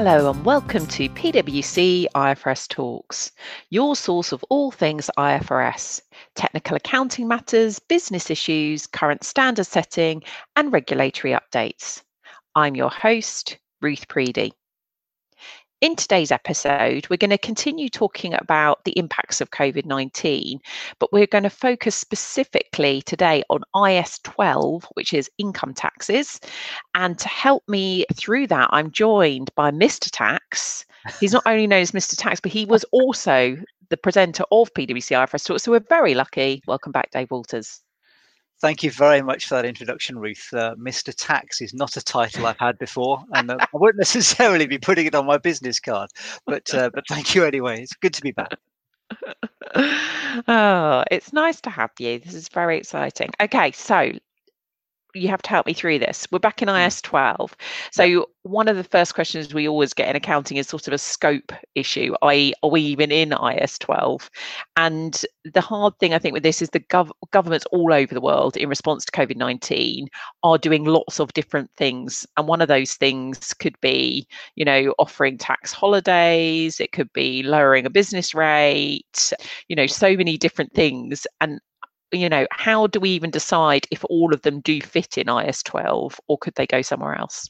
Hello and welcome to PwC IFRS Talks, your source of all things IFRS, technical accounting matters, business issues, current standard setting, and regulatory updates. I'm your host, Ruth Preedy. In today's episode, we're going to continue talking about the impacts of COVID 19, but we're going to focus specifically today on IAS 12, which is income taxes. And to help me through that, I'm joined by Mr. Tax. He's not only known as Mr. Tax, but he was also the presenter of PwC IFRS Talk. So we're very lucky. Welcome back, Dave Walters. Thank you very much for that introduction, Ruth. Uh, Mr. Tax is not a title I've had before, and uh, I won't necessarily be putting it on my business card. But uh, but thank you anyway. It's good to be back. oh, it's nice to have you. This is very exciting. Okay, so you have to help me through this. We're back in mm. IAS 12. So one of the first questions we always get in accounting is sort of a scope issue, i.e., are we even in IAS 12? And the hard thing I think with this is the gov- governments all over the world in response to COVID 19 are doing lots of different things. And one of those things could be, you know, offering tax holidays, it could be lowering a business rate, you know, so many different things. And you know, how do we even decide if all of them do fit in IAS 12 or could they go somewhere else?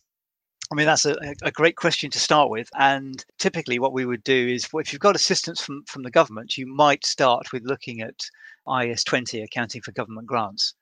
I mean, that's a, a great question to start with. And typically, what we would do is if you've got assistance from, from the government, you might start with looking at IAS 20, accounting for government grants.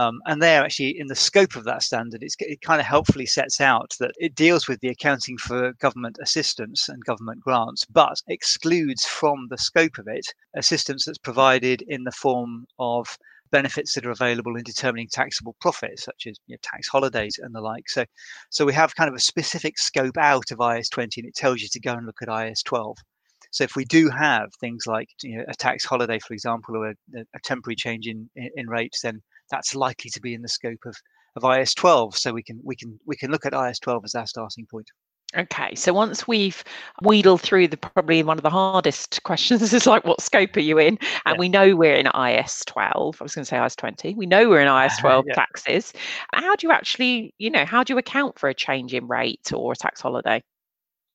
Um, and there, actually, in the scope of that standard, it kind of helpfully sets out that it deals with the accounting for government assistance and government grants, but excludes from the scope of it assistance that's provided in the form of benefits that are available in determining taxable profits, such as you know, tax holidays and the like. So, so we have kind of a specific scope out of IAS 20, and it tells you to go and look at IAS 12. So if we do have things like you know, a tax holiday, for example, or a, a temporary change in, in, in rates, then that's likely to be in the scope of, of IAS 12. So we can we can we can look at IAS12 as our starting point. Okay, so once we've wheedled through the probably one of the hardest questions is like what scope are you in? And yeah. we know we're in IAS 12. I was going to say IAS 20. We know we're in IAS 12 yeah. taxes. How do you actually, you know, how do you account for a change in rate or a tax holiday?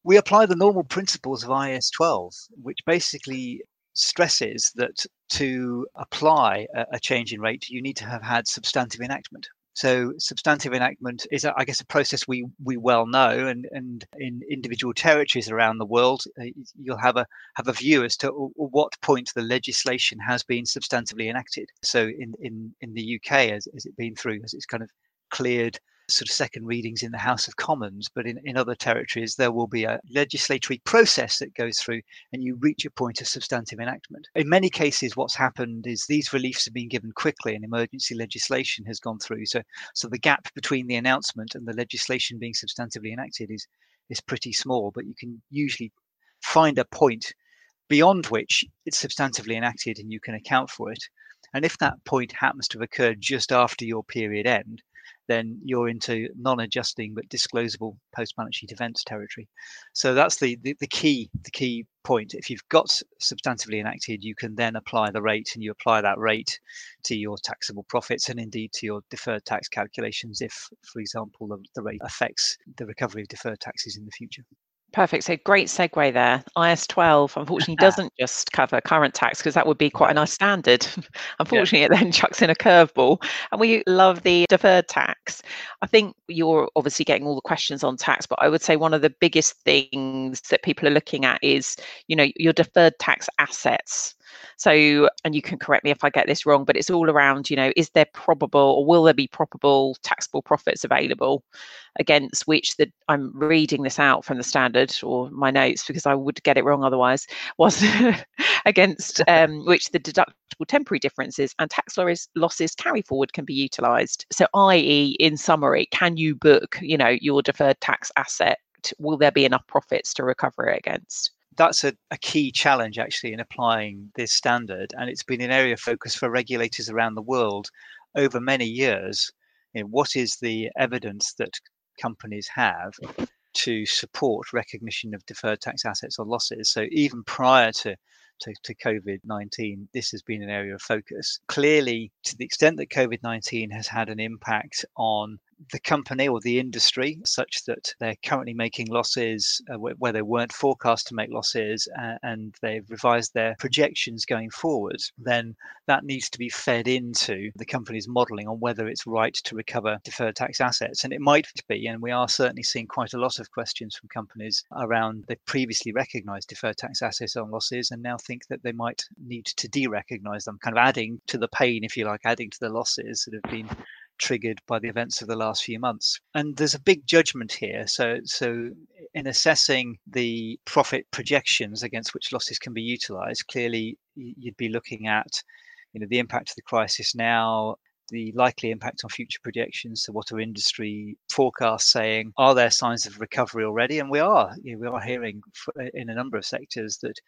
We apply the normal principles of IAS 12, which basically stresses that to apply a, a change in rate, you need to have had substantive enactment. So substantive enactment is, I guess, a process we we well know, and and in individual territories around the world, uh, you'll have a have a view as to what point the legislation has been substantively enacted. So in in in the UK, has, has it been through? Has it's kind of cleared sort of second readings in the House of Commons, but in, in other territories, there will be a legislatory process that goes through and you reach a point of substantive enactment. In many cases, what's happened is these reliefs have been given quickly and emergency legislation has gone through. So, so the gap between the announcement and the legislation being substantively enacted is, is pretty small, but you can usually find a point beyond which it's substantively enacted and you can account for it. And if that point happens to have occurred just after your period end, then you're into non-adjusting but disclosable post-balance sheet events territory. So that's the, the, the key the key point. If you've got substantively enacted, you can then apply the rate, and you apply that rate to your taxable profits and indeed to your deferred tax calculations. If, for example, the, the rate affects the recovery of deferred taxes in the future. Perfect. So great segue there. IAS 12 unfortunately doesn't just cover current tax because that would be quite a nice standard. unfortunately, yeah. it then chucks in a curveball. And we love the deferred tax. I think you're obviously getting all the questions on tax, but I would say one of the biggest things that people are looking at is, you know, your deferred tax assets. So, and you can correct me if I get this wrong, but it's all around, you know, is there probable or will there be probable taxable profits available against which that I'm reading this out from the standard or my notes because I would get it wrong otherwise was against um, which the deductible temporary differences and tax losses carry forward can be utilized. So, i.e., in summary, can you book, you know, your deferred tax asset? Will there be enough profits to recover it against? That's a, a, key challenge actually in applying this standard and it's been an area of focus for regulators around the world over many years you know, what is the evidence that companies have to support recognition of deferred tax assets or losses so even prior to to, to COVID 19, this has been an area of focus. Clearly, to the extent that COVID 19 has had an impact on the company or the industry such that they're currently making losses uh, where they weren't forecast to make losses uh, and they've revised their projections going forward, then that needs to be fed into the company's modeling on whether it's right to recover deferred tax assets. And it might be, and we are certainly seeing quite a lot of questions from companies around they previously recognized deferred tax assets on losses and now think that they might need to de recognize them, kind of adding to the pain, if you like, adding to the losses that have been triggered by the events of the last few months. And there's a big judgment here. So, so in assessing the profit projections against which losses can be utilized, clearly you'd be looking at, you know, the impact of the crisis now, the likely impact on future projections. So, what are industry forecasts saying? Are there signs of recovery already? And we are. You know, we are hearing in a number of sectors that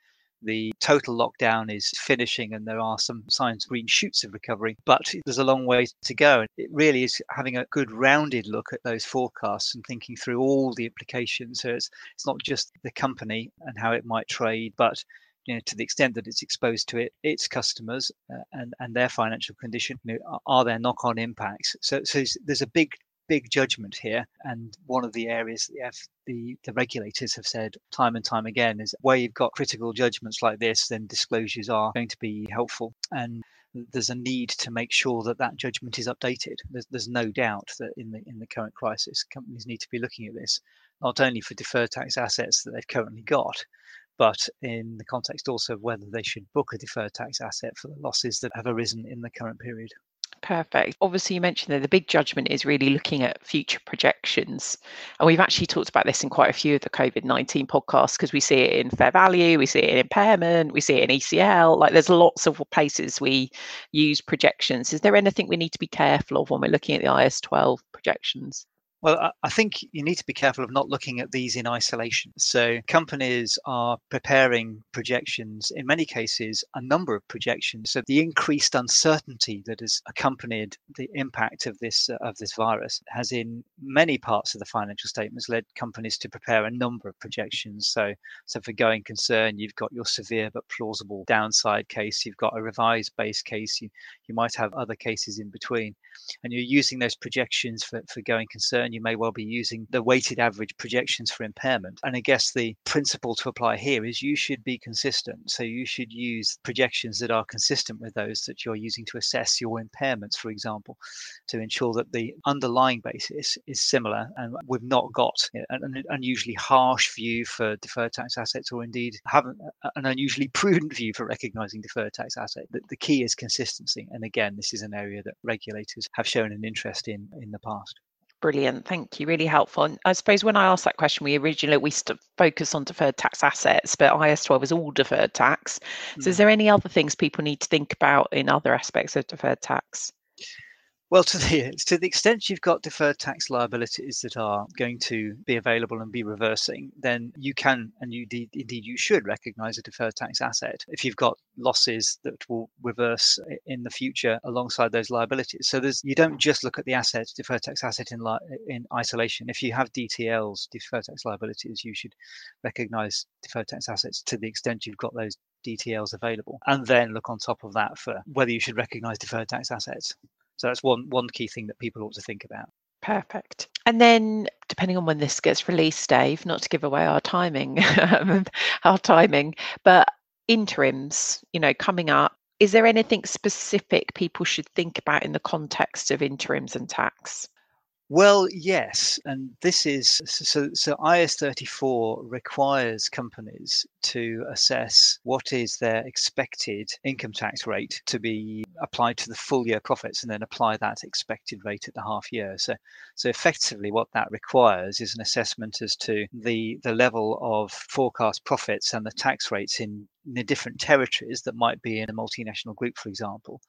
the total lockdown is finishing and there are some signs green shoots of recovery, but there's a long way to go. And it really is having a good rounded look at those forecasts and thinking through all the implications. So it's, it's not just the company and how it might trade, but you know, to the extent that it's exposed to it, its customers uh, and and their financial condition, you know, are there knock-on impacts? So, so there's a big big judgment here. And one of the areas the, F, the, the regulators have said time and time again is where you've got critical judgments like this, then disclosures are going to be helpful. And there's a need to make sure that that judgment is updated. There's, there's no doubt that in the in the current crisis, companies need to be looking at this not only for deferred tax assets that they've currently got, but in the context also of whether they should book a deferred tax asset for the losses that have arisen in the current period. Perfect. Obviously, you mentioned that the big judgment is really looking at future projections. And we've actually talked about this in quite a few of the COVID 19 podcasts because we see it in fair value, we see it in impairment, we see it in ECL. Like there's lots of places we use projections. Is there anything we need to be careful of when we're looking at the IAS 12 projections? Well, I think you need to be careful of not looking at these in isolation. So, companies are preparing projections, in many cases, a number of projections. So, the increased uncertainty that has accompanied the impact of this of this virus has, in many parts of the financial statements, led companies to prepare a number of projections. So, so for going concern, you've got your severe but plausible downside case. You've got a revised base case. You you might have other cases in between, and you're using those projections for for going concern you may well be using the weighted average projections for impairment. And I guess the principle to apply here is you should be consistent. So you should use projections that are consistent with those that you're using to assess your impairments, for example, to ensure that the underlying basis is similar. And we've not got an unusually harsh view for deferred tax assets, or indeed haven't an unusually prudent view for recognizing deferred tax asset. The, the key is consistency. And again, this is an area that regulators have shown an interest in in the past. Brilliant. Thank you. Really helpful. And I suppose when I asked that question, we originally we st- focused on deferred tax assets, but IAS 12 is all deferred tax. So, mm. is there any other things people need to think about in other aspects of deferred tax? Well, to the to the extent you've got deferred tax liabilities that are going to be available and be reversing, then you can and you indeed you should recognise a deferred tax asset if you've got losses that will reverse in the future alongside those liabilities. So there's you don't just look at the asset deferred tax asset in li- in isolation. If you have DTLs, deferred tax liabilities, you should recognise deferred tax assets to the extent you've got those DTLs available, and then look on top of that for whether you should recognise deferred tax assets. So that's one one key thing that people ought to think about. Perfect. And then, depending on when this gets released, Dave, not to give away our timing, our timing, but interims, you know, coming up. Is there anything specific people should think about in the context of interims and tax? Well, yes, and this is so. So IAS 34 requires companies to assess what is their expected income tax rate to be applied to the full year profits, and then apply that expected rate at the half year. So, so effectively, what that requires is an assessment as to the the level of forecast profits and the tax rates in the different territories that might be in a multinational group, for example.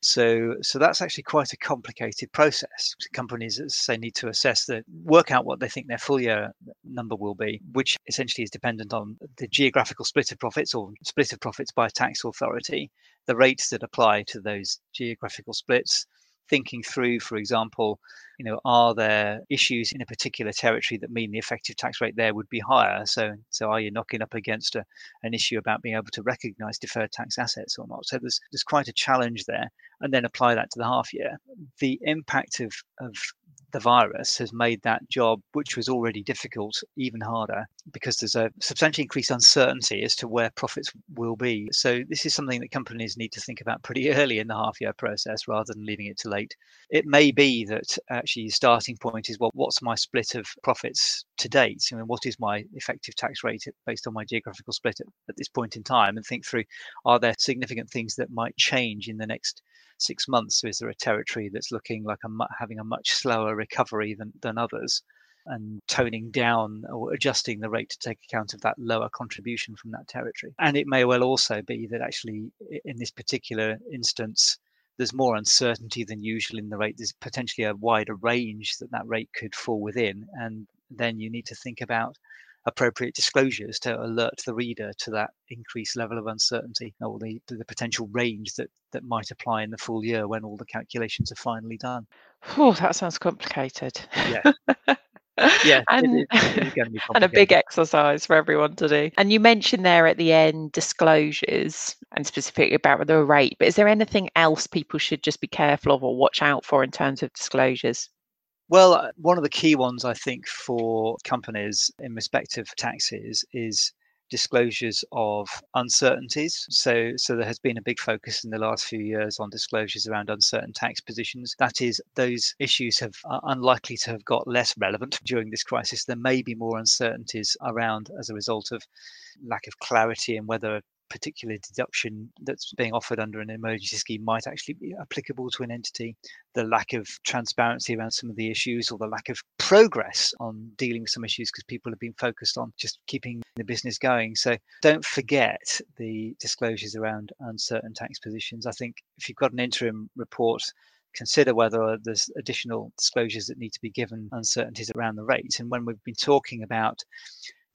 So, so that's actually quite a complicated process. Companies, say, need to assess the work out what they think their full year number will be, which essentially is dependent on the geographical split of profits or split of profits by tax authority, the rates that apply to those geographical splits, thinking through, for example, you know, are there issues in a particular territory that mean the effective tax rate there would be higher? So, so are you knocking up against a, an issue about being able to recognise deferred tax assets or not? So there's there's quite a challenge there, and then apply that to the half year. The impact of of the virus has made that job, which was already difficult, even harder because there's a substantially increased uncertainty as to where profits will be. So, this is something that companies need to think about pretty early in the half year process rather than leaving it to late. It may be that actually starting point is well, what's my split of profits to date? I mean, what is my effective tax rate based on my geographical split at, at this point in time? And think through are there significant things that might change in the next six months? Is there a territory that's looking like a, having a much slower recovery than, than others? and toning down or adjusting the rate to take account of that lower contribution from that territory. And it may well also be that actually, in this particular instance, there's more uncertainty than usual in the rate. There's potentially a wider range that that rate could fall within. And then you need to think about appropriate disclosures to alert the reader to that increased level of uncertainty or the, the potential range that, that might apply in the full year when all the calculations are finally done. Oh, that sounds complicated. Yeah. yeah, and, and a big exercise for everyone to do. And you mentioned there at the end disclosures and specifically about the rate, but is there anything else people should just be careful of or watch out for in terms of disclosures? Well, uh, one of the key ones I think for companies in respect of taxes is disclosures of uncertainties. So, so there has been a big focus in the last few years on disclosures around uncertain tax positions. That is, those issues have are unlikely to have got less relevant during this crisis. There may be more uncertainties around as a result of lack of clarity and whether particular deduction that's being offered under an emergency scheme might actually be applicable to an entity, the lack of transparency around some of the issues, or the lack of progress on dealing with some issues because people have been focused on just keeping the business going. So don't forget the disclosures around uncertain tax positions. I think if you've got an interim report, consider whether there's additional disclosures that need to be given uncertainties around the rate. And when we've been talking about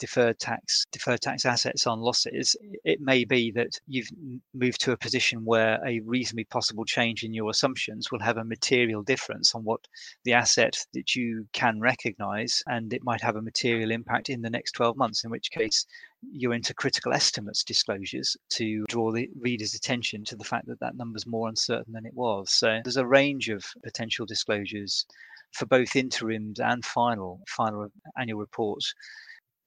deferred tax deferred tax assets on losses, it may be that you've moved to a position where a reasonably possible change in your assumptions will have a material difference on what the asset that you can recognize, and it might have a material impact in the next 12 months, in which case you're into critical estimates disclosures to draw the reader's attention to the fact that that number's more uncertain than it was. So there's a range of potential disclosures for both interims and final final annual reports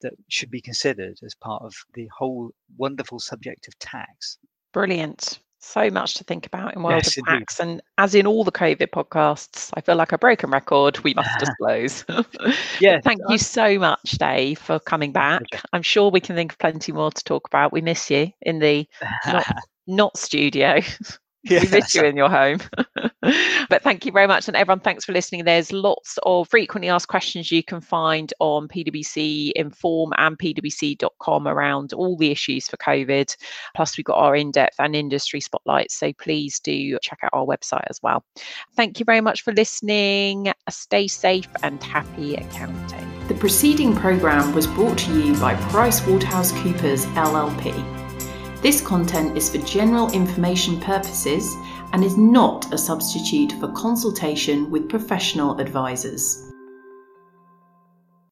that should be considered as part of the whole wonderful subject of tax. Brilliant. So much to think about in world yes, of tax. And as in all the COVID podcasts, I feel like a broken record. We must disclose. yeah. Thank you so much, Dave, for coming back. I'm sure we can think of plenty more to talk about. We miss you in the not, not studio. Yes. We miss you in your home. but thank you very much. And everyone, thanks for listening. There's lots of frequently asked questions you can find on PwC Inform and pwc.com around all the issues for COVID. Plus, we've got our in depth and industry spotlights. So please do check out our website as well. Thank you very much for listening. Stay safe and happy accounting. The preceding programme was brought to you by PricewaterhouseCoopers LLP. This content is for general information purposes and is not a substitute for consultation with professional advisors.